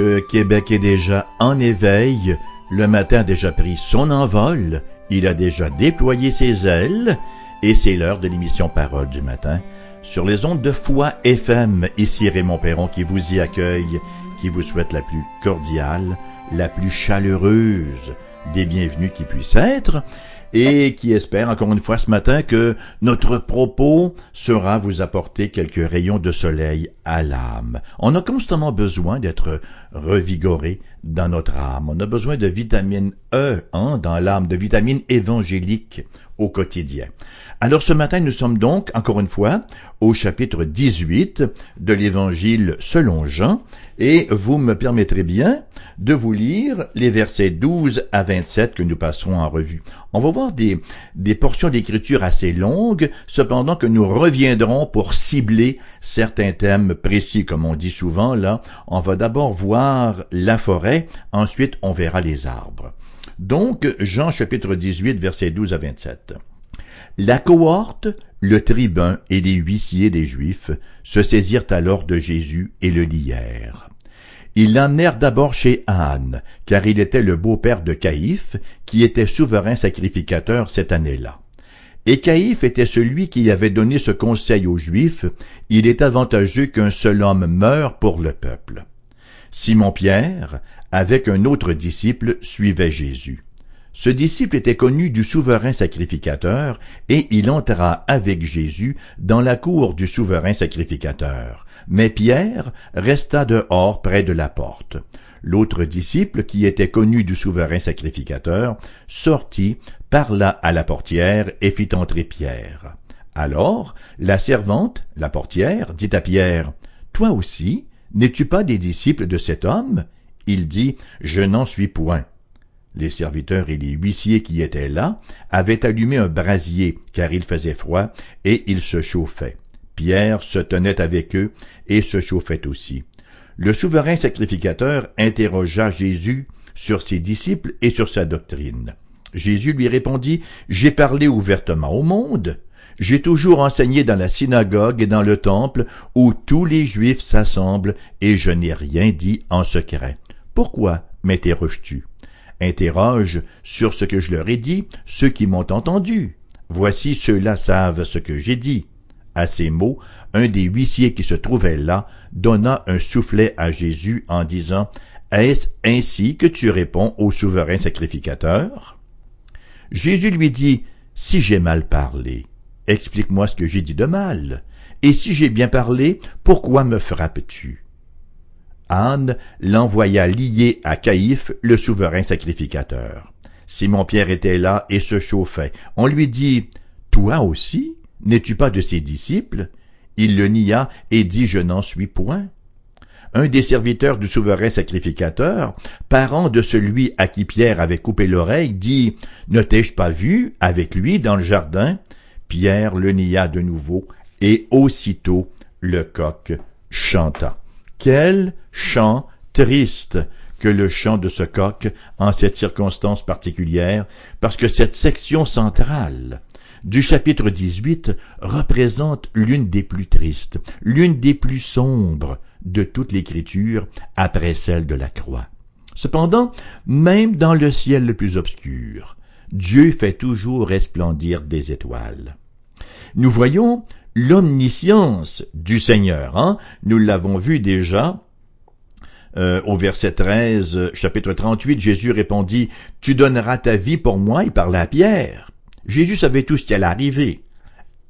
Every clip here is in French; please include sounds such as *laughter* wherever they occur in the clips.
Que Québec est déjà en éveil, le matin a déjà pris son envol, il a déjà déployé ses ailes, et c'est l'heure de l'émission Parole du matin. Sur les ondes de foi FM, ici Raymond Perron qui vous y accueille, qui vous souhaite la plus cordiale, la plus chaleureuse des bienvenus qui puissent être, et qui espère encore une fois ce matin que notre propos sera vous apporter quelques rayons de soleil à l'âme. On a constamment besoin d'être revigoré dans notre âme. On a besoin de vitamine E hein, dans l'âme, de vitamine évangélique au quotidien. Alors ce matin, nous sommes donc, encore une fois, au chapitre 18 de l'Évangile selon Jean, et vous me permettrez bien de vous lire les versets 12 à 27 que nous passerons en revue. On va voir des, des portions d'écriture assez longues, cependant que nous reviendrons pour cibler certains thèmes précis, comme on dit souvent là. On va d'abord voir la forêt, ensuite on verra les arbres. Donc, Jean chapitre 18, versets 12 à 27. La cohorte, le tribun et les huissiers des Juifs se saisirent alors de Jésus et le lièrent. Ils l'emmenèrent d'abord chez Anne, car il était le beau-père de Caïphe, qui était souverain sacrificateur cette année-là. Et Caïphe était celui qui avait donné ce conseil aux Juifs, il est avantageux qu'un seul homme meure pour le peuple. Simon-Pierre, avec un autre disciple, suivait Jésus. Ce disciple était connu du souverain sacrificateur, et il entra avec Jésus dans la cour du souverain sacrificateur. Mais Pierre resta dehors près de la porte. L'autre disciple, qui était connu du souverain sacrificateur, sortit, parla à la portière et fit entrer Pierre. Alors, la servante, la portière, dit à Pierre, Toi aussi, N'es-tu pas des disciples de cet homme? Il dit, Je n'en suis point. Les serviteurs et les huissiers qui étaient là avaient allumé un brasier, car il faisait froid, et ils se chauffaient. Pierre se tenait avec eux et se chauffait aussi. Le souverain sacrificateur interrogea Jésus sur ses disciples et sur sa doctrine. Jésus lui répondit, J'ai parlé ouvertement au monde. J'ai toujours enseigné dans la synagogue et dans le temple où tous les Juifs s'assemblent, et je n'ai rien dit en secret. Pourquoi m'interroges-tu? Interroge sur ce que je leur ai dit ceux qui m'ont entendu. Voici ceux-là savent ce que j'ai dit. À ces mots, un des huissiers qui se trouvait là donna un soufflet à Jésus en disant Est-ce ainsi que tu réponds au souverain sacrificateur Jésus lui dit Si j'ai mal parlé, Explique-moi ce que j'ai dit de mal. Et si j'ai bien parlé, pourquoi me frappes-tu? Anne l'envoya lier à Caïphe, le souverain sacrificateur. Simon-Pierre était là et se chauffait. On lui dit, Toi aussi, n'es-tu pas de ses disciples? Il le nia et dit, Je n'en suis point. Un des serviteurs du souverain sacrificateur, parent de celui à qui Pierre avait coupé l'oreille, dit, Ne t'ai-je pas vu avec lui dans le jardin? Pierre le nia de nouveau, et aussitôt le coq chanta. Quel chant triste que le chant de ce coq en cette circonstance particulière, parce que cette section centrale du chapitre 18 représente l'une des plus tristes, l'une des plus sombres de toute l'écriture après celle de la croix. Cependant, même dans le ciel le plus obscur, Dieu fait toujours resplendir des étoiles nous voyons l'omniscience du Seigneur. Hein? Nous l'avons vu déjà euh, au verset 13, chapitre 38, Jésus répondit, Tu donneras ta vie pour moi, il parlait à Pierre. Jésus savait tout ce qui allait arriver.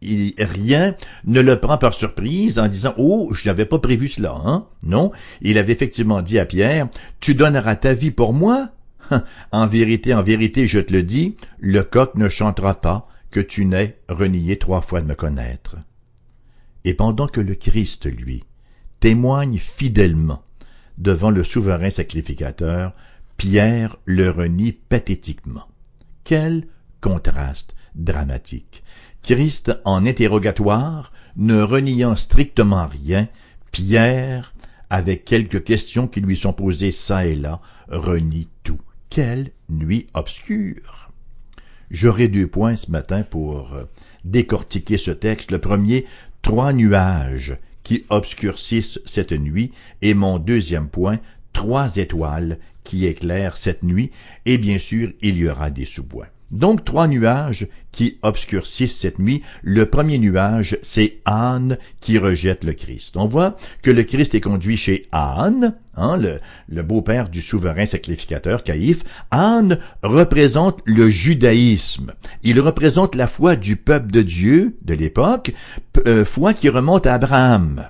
Il, rien ne le prend par surprise en disant Oh, je n'avais pas prévu cela, hein? Non, il avait effectivement dit à Pierre, Tu donneras ta vie pour moi? *laughs* en vérité, en vérité, je te le dis, le coq ne chantera pas que tu n'aies renié trois fois de me connaître. Et pendant que le Christ, lui, témoigne fidèlement devant le souverain sacrificateur, Pierre le renie pathétiquement. Quel contraste dramatique. Christ en interrogatoire, ne reniant strictement rien, Pierre, avec quelques questions qui lui sont posées çà et là, renie tout. Quelle nuit obscure. J'aurai deux points ce matin pour euh, décortiquer ce texte. Le premier, trois nuages qui obscurcissent cette nuit, et mon deuxième point, trois étoiles qui éclairent cette nuit, et bien sûr, il y aura des sous-bois. Donc trois nuages qui obscurcissent cette nuit. Le premier nuage, c'est Anne qui rejette le Christ. On voit que le Christ est conduit chez Anne, hein, le, beau-père du souverain sacrificateur Caïphe. Anne représente le judaïsme. Il représente la foi du peuple de Dieu de l'époque, euh, foi qui remonte à Abraham.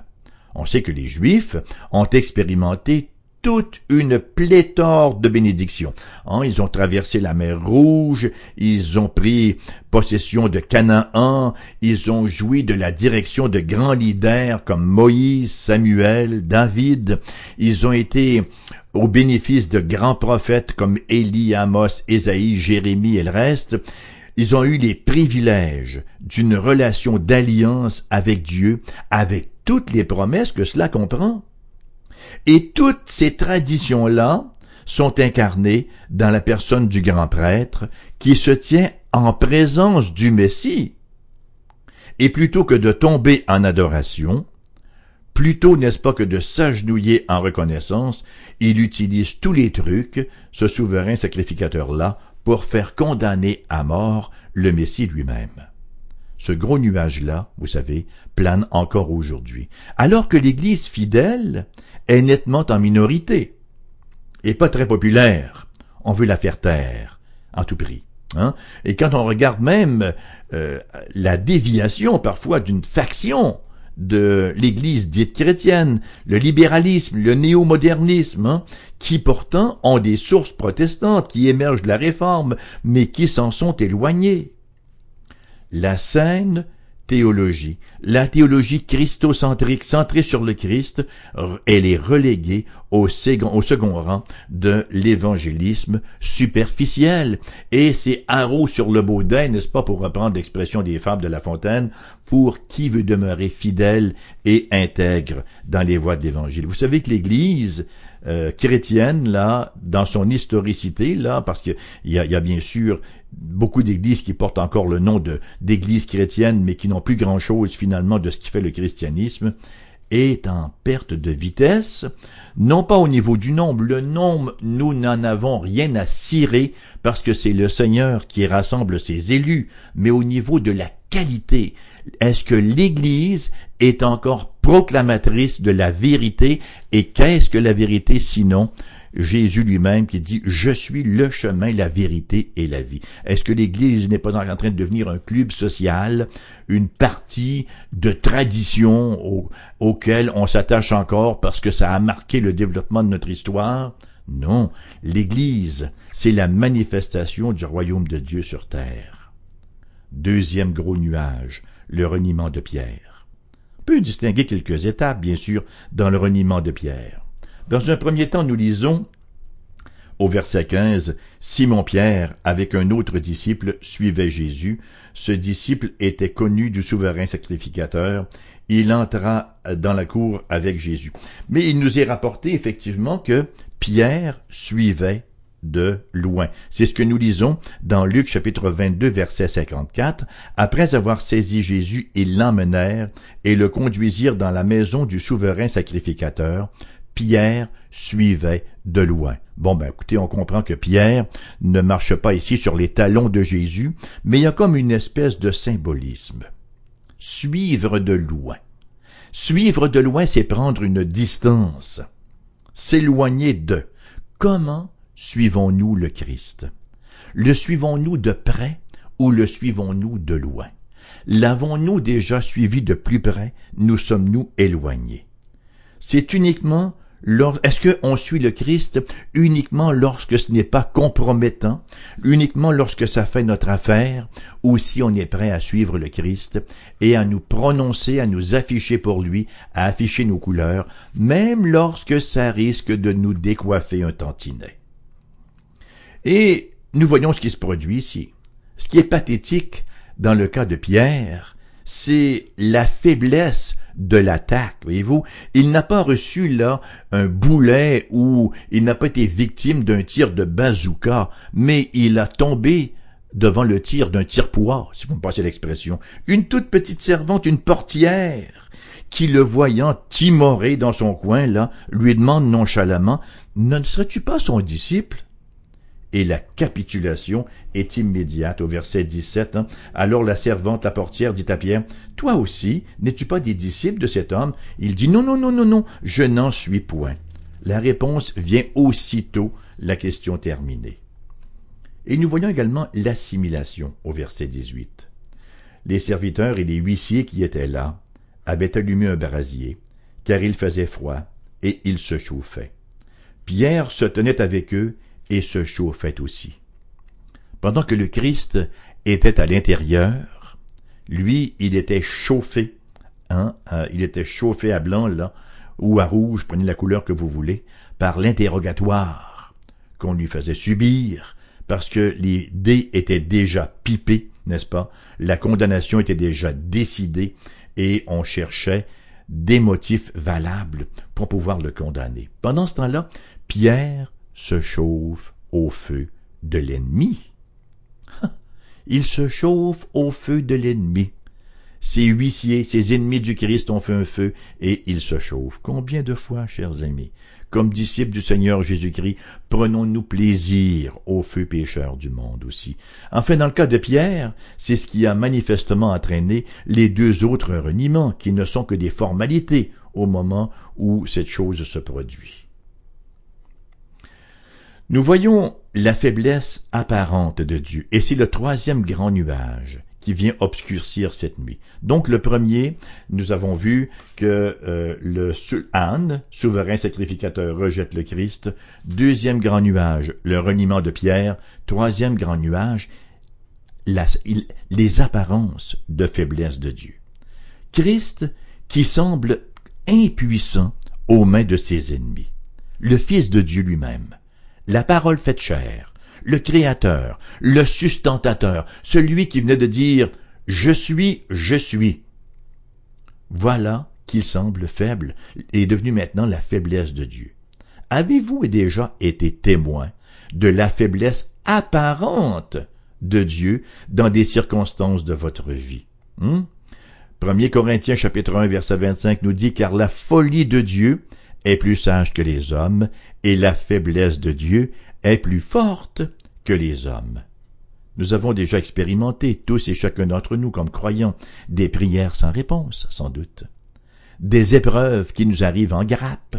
On sait que les Juifs ont expérimenté toute une pléthore de bénédictions. Hein, ils ont traversé la mer Rouge, ils ont pris possession de Canaan, ils ont joui de la direction de grands leaders comme Moïse, Samuel, David, ils ont été au bénéfice de grands prophètes comme Élie, Amos, Ésaïe, Jérémie et le reste. Ils ont eu les privilèges d'une relation d'alliance avec Dieu, avec toutes les promesses que cela comprend. Et toutes ces traditions-là sont incarnées dans la personne du grand prêtre qui se tient en présence du Messie. Et plutôt que de tomber en adoration, plutôt n'est-ce pas que de s'agenouiller en reconnaissance, il utilise tous les trucs, ce souverain sacrificateur-là, pour faire condamner à mort le Messie lui-même. Ce gros nuage-là, vous savez, plane encore aujourd'hui, alors que l'Église fidèle est nettement en minorité et pas très populaire. On veut la faire taire, en tout prix. Hein? Et quand on regarde même euh, la déviation parfois d'une faction de l'Église dite chrétienne, le libéralisme, le néo-modernisme, hein, qui pourtant ont des sources protestantes, qui émergent de la réforme, mais qui s'en sont éloignés. La scène théologie. La théologie christocentrique, centrée sur le Christ, elle est reléguée au second, rang de l'évangélisme superficiel. Et c'est haro sur le baudin, n'est-ce pas, pour reprendre l'expression des fables de La Fontaine, pour qui veut demeurer fidèle et intègre dans les voies de l'évangile. Vous savez que l'Église euh, chrétienne, là, dans son historicité, là, parce qu'il y a, y a bien sûr beaucoup d'églises qui portent encore le nom de d'églises chrétiennes, mais qui n'ont plus grand-chose finalement de ce qui fait le christianisme, est en perte de vitesse, non pas au niveau du nombre. Le nombre, nous n'en avons rien à cirer parce que c'est le Seigneur qui rassemble ses élus, mais au niveau de la qualité. Est-ce que l'Église est encore proclamatrice de la vérité? Et qu'est-ce que la vérité sinon? Jésus lui-même qui dit Je suis le chemin, la vérité et la vie. Est-ce que l'Église n'est pas en train de devenir un club social, une partie de tradition au, auquel on s'attache encore parce que ça a marqué le développement de notre histoire? Non, l'Église, c'est la manifestation du royaume de Dieu sur terre. Deuxième gros nuage, le reniement de Pierre. On peut distinguer quelques étapes, bien sûr, dans le reniement de Pierre. Dans un premier temps, nous lisons au verset 15, Simon-Pierre, avec un autre disciple, suivait Jésus. Ce disciple était connu du souverain sacrificateur. Il entra dans la cour avec Jésus. Mais il nous est rapporté effectivement que Pierre suivait de loin. C'est ce que nous lisons dans Luc chapitre 22 verset 54. Après avoir saisi Jésus, ils l'emmenèrent et le conduisirent dans la maison du souverain sacrificateur. Pierre suivait de loin. Bon, ben écoutez, on comprend que Pierre ne marche pas ici sur les talons de Jésus, mais il y a comme une espèce de symbolisme. Suivre de loin. Suivre de loin, c'est prendre une distance, s'éloigner de. Comment suivons-nous le Christ? Le suivons-nous de près ou le suivons-nous de loin? L'avons-nous déjà suivi de plus près? Nous sommes-nous éloignés? C'est uniquement est-ce qu'on suit le Christ uniquement lorsque ce n'est pas compromettant, uniquement lorsque ça fait notre affaire, ou si on est prêt à suivre le Christ et à nous prononcer, à nous afficher pour lui, à afficher nos couleurs, même lorsque ça risque de nous décoiffer un tantinet? Et nous voyons ce qui se produit ici. Ce qui est pathétique dans le cas de Pierre, c'est la faiblesse de l'attaque, voyez-vous. Il n'a pas reçu là un boulet ou il n'a pas été victime d'un tir de bazooka, mais il a tombé devant le tir d'un tire-poids, si vous me passez l'expression. Une toute petite servante, une portière, qui, le voyant timoré dans son coin, là, lui demande nonchalamment, ne serais-tu pas son disciple? Et la capitulation est immédiate au verset 17. Hein. Alors la servante, la portière, dit à Pierre, Toi aussi, n'es-tu pas des disciples de cet homme? Il dit, Non, non, non, non, non, je n'en suis point. La réponse vient aussitôt, la question terminée. Et nous voyons également l'assimilation au verset 18. Les serviteurs et les huissiers qui étaient là avaient allumé un brasier, car il faisait froid, et ils se chauffaient. Pierre se tenait avec eux et se chauffait aussi. Pendant que le Christ était à l'intérieur, lui, il était chauffé, hein, euh, il était chauffé à blanc, là, ou à rouge, prenez la couleur que vous voulez, par l'interrogatoire qu'on lui faisait subir, parce que les dés étaient déjà pipés, n'est-ce pas? La condamnation était déjà décidée et on cherchait des motifs valables pour pouvoir le condamner. Pendant ce temps-là, Pierre se chauffe au feu de l'ennemi. *laughs* Il se chauffe au feu de l'ennemi. Ses huissiers, ses ennemis du Christ ont fait un feu et il se chauffe. Combien de fois, chers amis, comme disciples du Seigneur Jésus-Christ, prenons-nous plaisir au feu pécheur du monde aussi? Enfin, dans le cas de Pierre, c'est ce qui a manifestement entraîné les deux autres reniements, qui ne sont que des formalités au moment où cette chose se produit. Nous voyons la faiblesse apparente de Dieu, et c'est le troisième grand nuage qui vient obscurcir cette nuit. Donc le premier, nous avons vu que euh, le Anne, souverain sacrificateur, rejette le Christ. Deuxième grand nuage, le reniement de Pierre. Troisième grand nuage, les apparences de faiblesse de Dieu. Christ qui semble impuissant aux mains de ses ennemis. Le Fils de Dieu lui-même la parole faite chair, le Créateur, le sustentateur, celui qui venait de dire Je suis, je suis. Voilà qu'il semble faible et est devenu maintenant la faiblesse de Dieu. Avez-vous déjà été témoin de la faiblesse apparente de Dieu dans des circonstances de votre vie? 1 hmm? Corinthiens chapitre 1 verset 25 nous dit car la folie de Dieu est plus sage que les hommes, et la faiblesse de Dieu est plus forte que les hommes. Nous avons déjà expérimenté, tous et chacun d'entre nous comme croyants, des prières sans réponse, sans doute, des épreuves qui nous arrivent en grappe,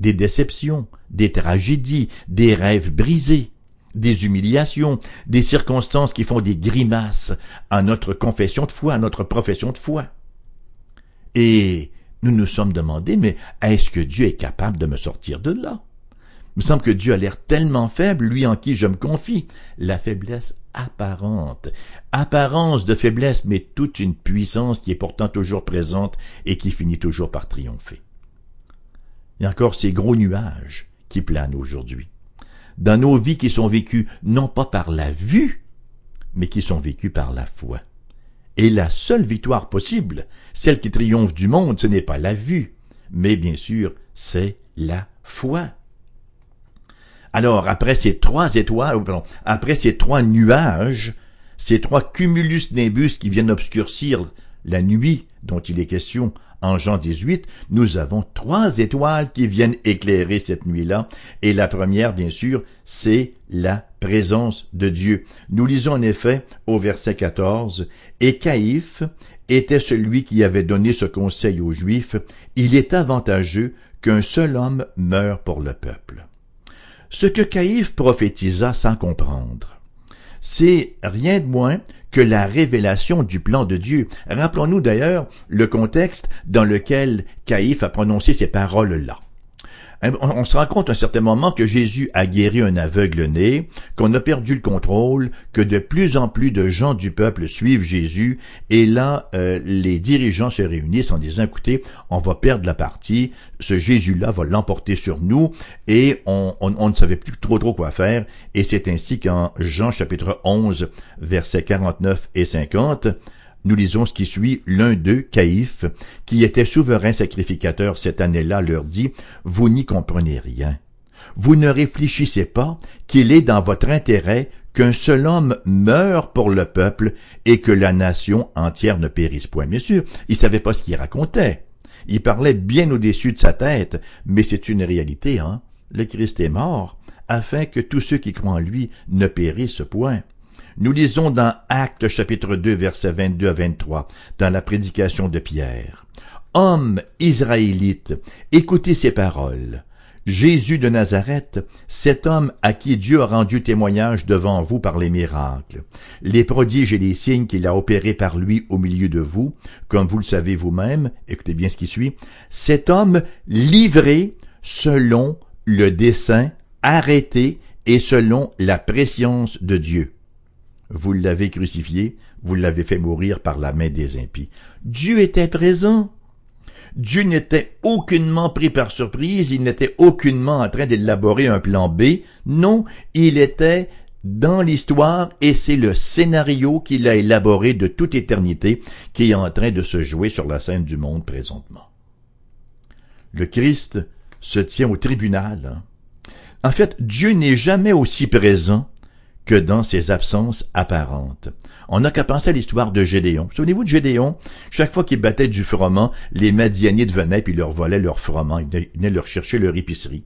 des déceptions, des tragédies, des rêves brisés, des humiliations, des circonstances qui font des grimaces à notre confession de foi, à notre profession de foi. Et nous nous sommes demandé, mais est-ce que Dieu est capable de me sortir de là? Il me semble que Dieu a l'air tellement faible, lui en qui je me confie. La faiblesse apparente. Apparence de faiblesse, mais toute une puissance qui est pourtant toujours présente et qui finit toujours par triompher. Il y a encore ces gros nuages qui planent aujourd'hui. Dans nos vies qui sont vécues non pas par la vue, mais qui sont vécues par la foi. Et la seule victoire possible, celle qui triomphe du monde, ce n'est pas la vue, mais bien sûr, c'est la foi. Alors, après ces trois étoiles, pardon, après ces trois nuages, ces trois cumulus nimbus qui viennent obscurcir la nuit dont il est question en Jean 18, nous avons trois étoiles qui viennent éclairer cette nuit-là, et la première, bien sûr, c'est la présence de Dieu. Nous lisons en effet au verset 14, Et Caïphe était celui qui avait donné ce conseil aux Juifs, il est avantageux qu'un seul homme meure pour le peuple. Ce que Caïphe prophétisa sans comprendre, c'est rien de moins que la révélation du plan de Dieu. Rappelons-nous d'ailleurs le contexte dans lequel Caïphe a prononcé ces paroles-là. On se rend compte à un certain moment que Jésus a guéri un aveugle-né, qu'on a perdu le contrôle, que de plus en plus de gens du peuple suivent Jésus, et là, euh, les dirigeants se réunissent en disant, écoutez, on va perdre la partie, ce Jésus-là va l'emporter sur nous, et on, on, ne savait plus trop trop quoi faire, et c'est ainsi qu'en Jean chapitre 11, versets 49 et 50, nous lisons ce qui suit, l'un d'eux, Caïphe, qui était souverain sacrificateur cette année-là, leur dit, Vous n'y comprenez rien. Vous ne réfléchissez pas qu'il est dans votre intérêt qu'un seul homme meure pour le peuple et que la nation entière ne périsse point. Bien sûr, il savait pas ce qu'il racontait. Il parlait bien au-dessus de sa tête, mais c'est une réalité, hein. Le Christ est mort, afin que tous ceux qui croient en lui ne périssent point. Nous lisons dans Actes chapitre 2 versets 22 à 23, dans la prédication de Pierre. Hommes israélites, écoutez ces paroles. Jésus de Nazareth, cet homme à qui Dieu a rendu témoignage devant vous par les miracles, les prodiges et les signes qu'il a opérés par lui au milieu de vous, comme vous le savez vous-même, écoutez bien ce qui suit, cet homme livré selon le dessein, arrêté et selon la préscience de Dieu. Vous l'avez crucifié, vous l'avez fait mourir par la main des impies. Dieu était présent. Dieu n'était aucunement pris par surprise, il n'était aucunement en train d'élaborer un plan B. Non, il était dans l'histoire et c'est le scénario qu'il a élaboré de toute éternité qui est en train de se jouer sur la scène du monde présentement. Le Christ se tient au tribunal. Hein. En fait, Dieu n'est jamais aussi présent que dans ses absences apparentes. On n'a qu'à penser à l'histoire de Gédéon. Souvenez-vous de Gédéon? Chaque fois qu'il battait du froment, les Madianites venaient puis leur volaient leur froment. Ils venaient leur chercher leur épicerie.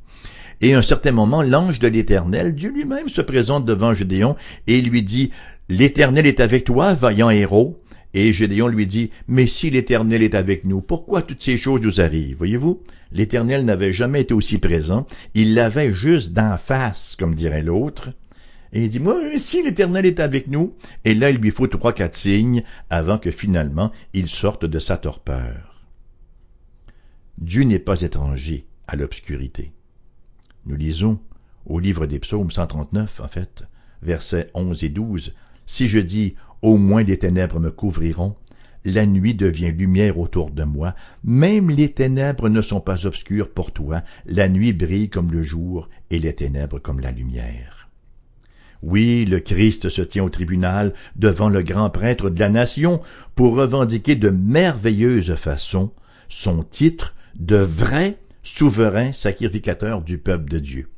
Et à un certain moment, l'ange de l'Éternel, Dieu lui-même se présente devant Gédéon et lui dit, L'Éternel est avec toi, vaillant héros. Et Gédéon lui dit, Mais si l'Éternel est avec nous, pourquoi toutes ces choses nous arrivent? Voyez-vous? L'Éternel n'avait jamais été aussi présent. Il l'avait juste d'en face, comme dirait l'autre. Et il dit, moi, si l'Éternel est avec nous, et là, il lui faut trois, quatre signes avant que finalement il sorte de sa torpeur. Dieu n'est pas étranger à l'obscurité. Nous lisons au livre des psaumes 139, en fait, versets 11 et 12, Si je dis, au moins les ténèbres me couvriront, la nuit devient lumière autour de moi, même les ténèbres ne sont pas obscures pour toi, la nuit brille comme le jour et les ténèbres comme la lumière. Oui, le Christ se tient au tribunal devant le grand prêtre de la nation pour revendiquer de merveilleuses façons son titre de vrai souverain sacrificateur du peuple de Dieu.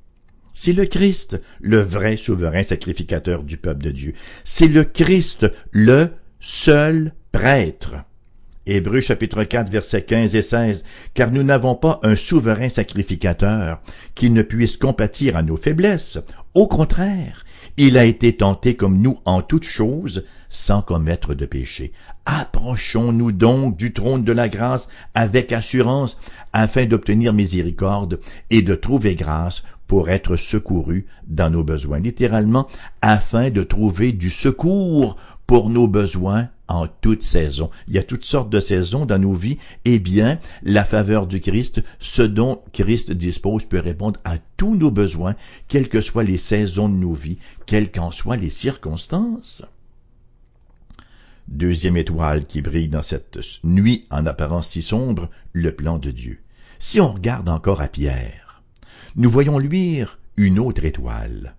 C'est le Christ, le vrai souverain sacrificateur du peuple de Dieu. C'est le Christ, le seul prêtre. Hébreux chapitre 4 versets 15 et 16, car nous n'avons pas un souverain sacrificateur qui ne puisse compatir à nos faiblesses. Au contraire, il a été tenté comme nous en toutes choses, sans commettre de péché. Approchons-nous donc du trône de la grâce avec assurance, afin d'obtenir miséricorde et de trouver grâce pour être secourus dans nos besoins. Littéralement, afin de trouver du secours pour nos besoins en toute saison. Il y a toutes sortes de saisons dans nos vies. Eh bien, la faveur du Christ, ce dont Christ dispose peut répondre à tous nos besoins, quelles que soient les saisons de nos vies, quelles qu'en soient les circonstances. Deuxième étoile qui brille dans cette nuit en apparence si sombre, le plan de Dieu. Si on regarde encore à Pierre, nous voyons luire une autre étoile.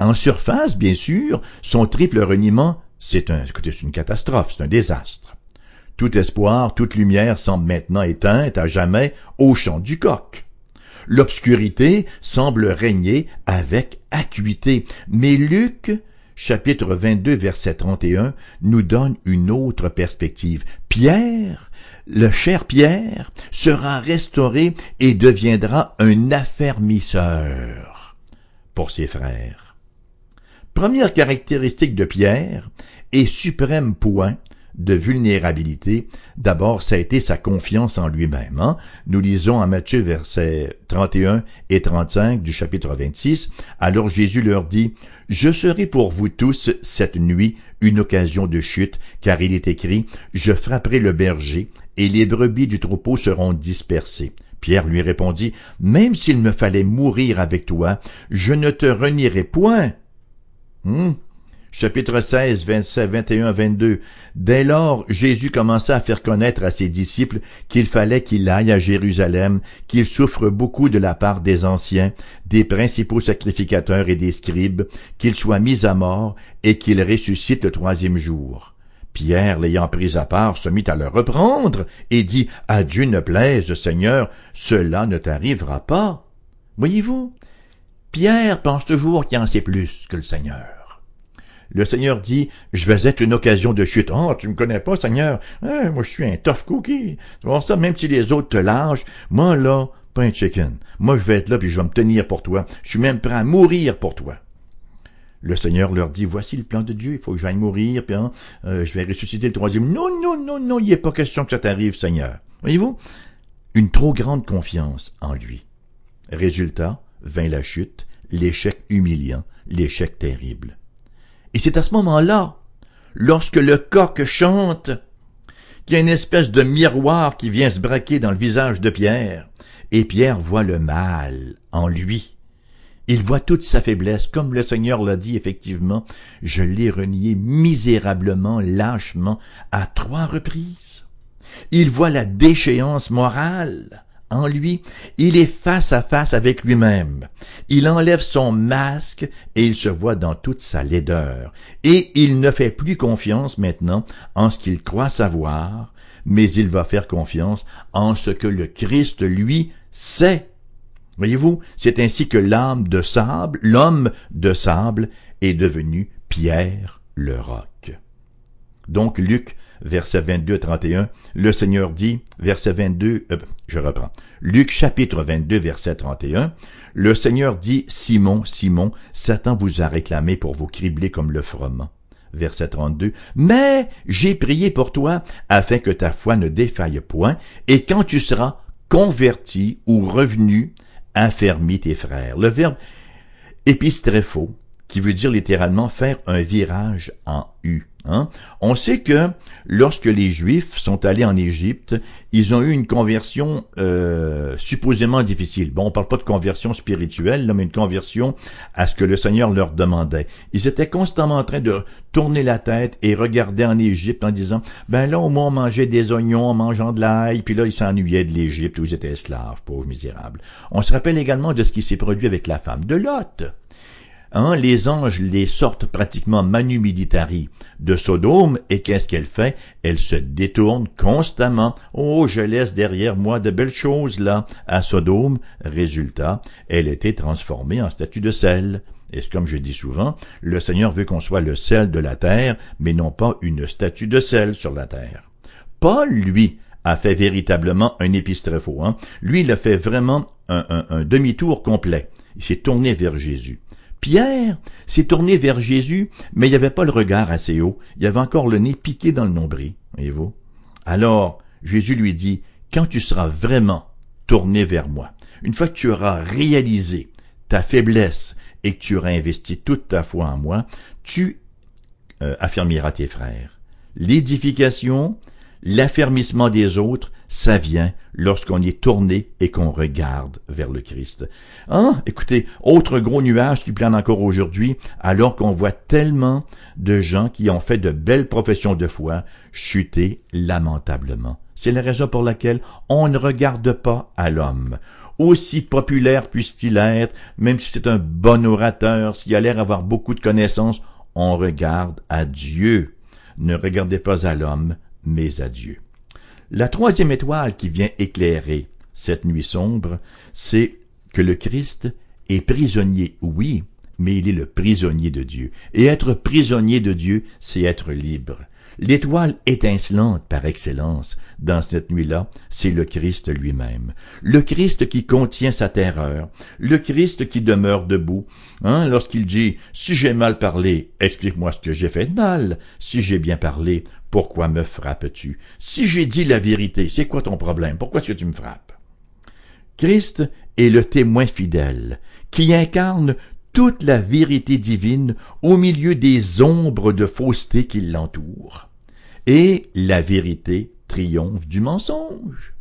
En surface, bien sûr, son triple reniement c'est un, une catastrophe, c'est un désastre. Tout espoir, toute lumière semble maintenant éteinte à jamais au champ du coq. L'obscurité semble régner avec acuité, mais Luc, chapitre 22, verset 31, nous donne une autre perspective. Pierre, le cher Pierre, sera restauré et deviendra un affermisseur pour ses frères. Première caractéristique de Pierre et suprême point de vulnérabilité, d'abord ça a été sa confiance en lui-même. Hein. Nous lisons en Matthieu versets 31 et 35 du chapitre 26, alors Jésus leur dit, Je serai pour vous tous cette nuit une occasion de chute, car il est écrit, Je frapperai le berger, et les brebis du troupeau seront dispersées. Pierre lui répondit, Même s'il me fallait mourir avec toi, je ne te renierai point. Hmm? Chapitre 16, 27, 21, 22. Dès lors, Jésus commença à faire connaître à ses disciples qu'il fallait qu'il aille à Jérusalem, qu'il souffre beaucoup de la part des anciens, des principaux sacrificateurs et des scribes, qu'il soit mis à mort et qu'il ressuscite le troisième jour. Pierre, l'ayant pris à part, se mit à le reprendre et dit, À Dieu ne plaise, Seigneur, cela ne t'arrivera pas. Voyez-vous, Pierre pense toujours qu'il en sait plus que le Seigneur. Le Seigneur dit, je vais être une occasion de chute. Oh, tu me connais pas, Seigneur. Hein, moi, je suis un tough cookie. Tu ça, même si les autres te lâchent, moi, là, pas un chicken. Moi, je vais être là, puis je vais me tenir pour toi. Je suis même prêt à mourir pour toi. Le Seigneur leur dit, voici le plan de Dieu, il faut que j'aille mourir, puis hein, euh, je vais ressusciter le troisième. Non, non, non, non, il n'est pas question que ça t'arrive, Seigneur. Voyez-vous? Une trop grande confiance en lui. Résultat, vint la chute, l'échec humiliant, l'échec terrible. Et c'est à ce moment-là, lorsque le coq chante, qu'il y a une espèce de miroir qui vient se braquer dans le visage de Pierre, et Pierre voit le mal en lui. Il voit toute sa faiblesse, comme le Seigneur l'a dit effectivement, je l'ai renié misérablement, lâchement, à trois reprises. Il voit la déchéance morale en lui, il est face à face avec lui-même. Il enlève son masque et il se voit dans toute sa laideur. Et il ne fait plus confiance maintenant en ce qu'il croit savoir, mais il va faire confiance en ce que le Christ, lui, sait. Voyez-vous, c'est ainsi que l'âme de sable, l'homme de sable, est devenu Pierre le roc. Donc Luc verset 22 31, le Seigneur dit, verset 22, euh, je reprends, Luc chapitre 22, verset 31, le Seigneur dit, Simon, Simon, Satan vous a réclamé pour vous cribler comme le froment. Verset 32, Mais j'ai prié pour toi, afin que ta foi ne défaille point, et quand tu seras converti ou revenu, affermis tes frères. Le verbe épistrépho, qui veut dire littéralement faire un virage en U. Hein? On sait que lorsque les Juifs sont allés en Égypte, ils ont eu une conversion euh, supposément difficile. Bon, on parle pas de conversion spirituelle, mais une conversion à ce que le Seigneur leur demandait. Ils étaient constamment en train de tourner la tête et regarder en Égypte en disant, ben là au moins on mangeait des oignons en mangeant de l'ail, puis là ils s'ennuyaient de l'Égypte où ils étaient esclaves, pauvres misérables. On se rappelle également de ce qui s'est produit avec la femme de Lot. Hein, les anges les sortent pratiquement manu militari de Sodome, et qu'est-ce qu'elle fait? Elle se détourne constamment. Oh, je laisse derrière moi de belles choses là, à Sodome. Résultat, elle était transformée en statue de sel. Et comme je dis souvent, le Seigneur veut qu'on soit le sel de la terre, mais non pas une statue de sel sur la terre. Paul, lui, a fait véritablement un épistréphos. Hein. Lui, il a fait vraiment un demi-tour complet. Il s'est tourné vers Jésus. Pierre s'est tourné vers Jésus, mais il n'y avait pas le regard assez haut, il avait encore le nez piqué dans le nombril, voyez-vous. Alors, Jésus lui dit, quand tu seras vraiment tourné vers moi, une fois que tu auras réalisé ta faiblesse et que tu auras investi toute ta foi en moi, tu euh, affirmeras tes frères. L'édification, l'affermissement des autres, ça vient lorsqu'on est tourné et qu'on regarde vers le Christ. Hein? Écoutez, autre gros nuage qui plane encore aujourd'hui, alors qu'on voit tellement de gens qui ont fait de belles professions de foi chuter lamentablement. C'est la raison pour laquelle on ne regarde pas à l'homme. Aussi populaire puisse-t-il être, même si c'est un bon orateur, s'il a l'air avoir beaucoup de connaissances, on regarde à Dieu. Ne regardez pas à l'homme, mais à Dieu. La troisième étoile qui vient éclairer cette nuit sombre, c'est que le Christ est prisonnier, oui, mais il est le prisonnier de Dieu. Et être prisonnier de Dieu, c'est être libre. L'étoile étincelante par excellence dans cette nuit-là, c'est le Christ lui-même. Le Christ qui contient sa terreur, le Christ qui demeure debout, hein, lorsqu'il dit « Si j'ai mal parlé, explique-moi ce que j'ai fait de mal. Si j'ai bien parlé, pourquoi me frappes-tu? Si j'ai dit la vérité, c'est quoi ton problème? Pourquoi est-ce que tu me frappes? » Christ est le témoin fidèle, qui incarne toute la vérité divine au milieu des ombres de fausseté qui l'entourent et la vérité triomphe du mensonge.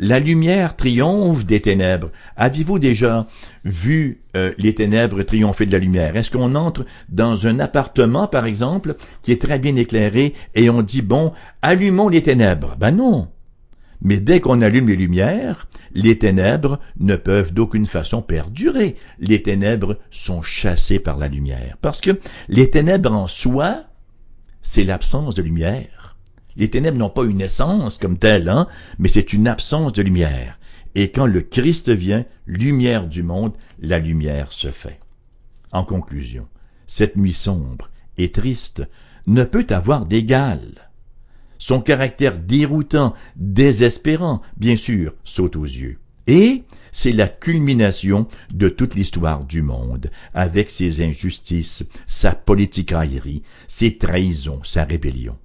La lumière triomphe des ténèbres. Avez-vous déjà vu euh, les ténèbres triompher de la lumière? Est-ce qu'on entre dans un appartement, par exemple, qui est très bien éclairé et on dit, bon, allumons les ténèbres? Ben non. Mais dès qu'on allume les lumières, les ténèbres ne peuvent d'aucune façon perdurer. Les ténèbres sont chassées par la lumière. Parce que les ténèbres en soi, c'est l'absence de lumière. Les ténèbres n'ont pas une essence comme telle, hein, mais c'est une absence de lumière. Et quand le Christ vient, lumière du monde, la lumière se fait. En conclusion, cette nuit sombre et triste ne peut avoir d'égal. Son caractère déroutant, désespérant, bien sûr, saute aux yeux. Et c'est la culmination de toute l'histoire du monde, avec ses injustices, sa politicaillerie, ses trahisons, sa rébellion.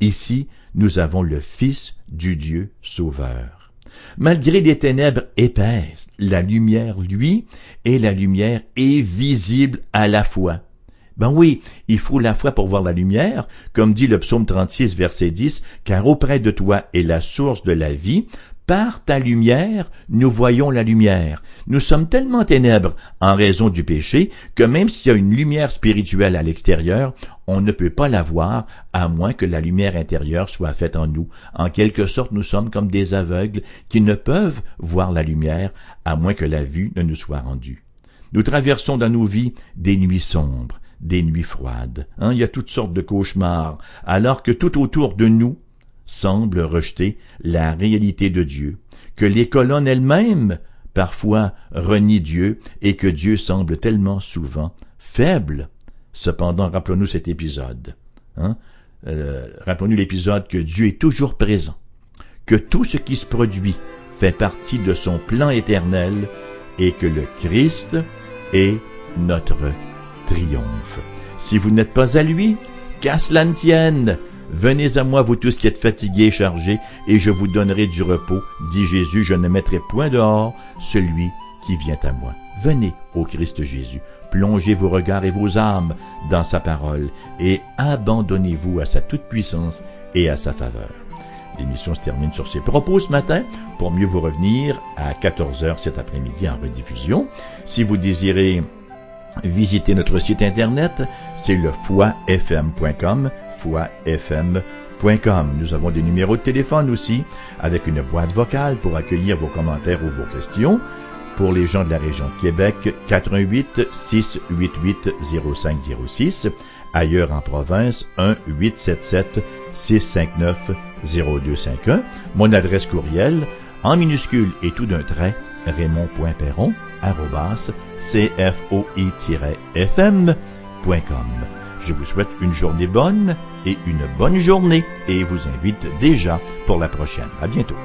Ici, nous avons le Fils du Dieu Sauveur. Malgré les ténèbres épaisses, la lumière, lui, et la lumière est visible à la fois. Ben oui, il faut la foi pour voir la lumière, comme dit le psaume 36, verset 10, car auprès de toi est la source de la vie, par ta lumière, nous voyons la lumière. Nous sommes tellement ténèbres en raison du péché que même s'il y a une lumière spirituelle à l'extérieur, on ne peut pas la voir à moins que la lumière intérieure soit faite en nous. En quelque sorte, nous sommes comme des aveugles qui ne peuvent voir la lumière à moins que la vue ne nous soit rendue. Nous traversons dans nos vies des nuits sombres, des nuits froides. Hein, il y a toutes sortes de cauchemars, alors que tout autour de nous, semble rejeter la réalité de Dieu, que les colonnes elles-mêmes parfois renient Dieu et que Dieu semble tellement souvent faible. Cependant, rappelons-nous cet épisode. Hein? Euh, rappelons-nous l'épisode que Dieu est toujours présent, que tout ce qui se produit fait partie de son plan éternel et que le Christ est notre triomphe. Si vous n'êtes pas à lui, qu'à cela ne tienne, Venez à moi, vous tous qui êtes fatigués et chargés, et je vous donnerai du repos, dit Jésus, je ne mettrai point dehors celui qui vient à moi. Venez, ô Christ Jésus, plongez vos regards et vos âmes dans sa parole, et abandonnez-vous à sa toute-puissance et à sa faveur. L'émission se termine sur ces propos ce matin, pour mieux vous revenir à 14h cet après-midi en rediffusion. Si vous désirez visiter notre site internet, c'est le foifm.com Nous avons des numéros de téléphone aussi, avec une boîte vocale pour accueillir vos commentaires ou vos questions. Pour les gens de la région de Québec, 88 688 0506. Ailleurs en province, 1 877 659 0251. Mon adresse courriel, en minuscule et tout d'un trait, raymond.perron, cfoi-fm.com. Je vous souhaite une journée bonne et une bonne journée et vous invite déjà pour la prochaine. À bientôt.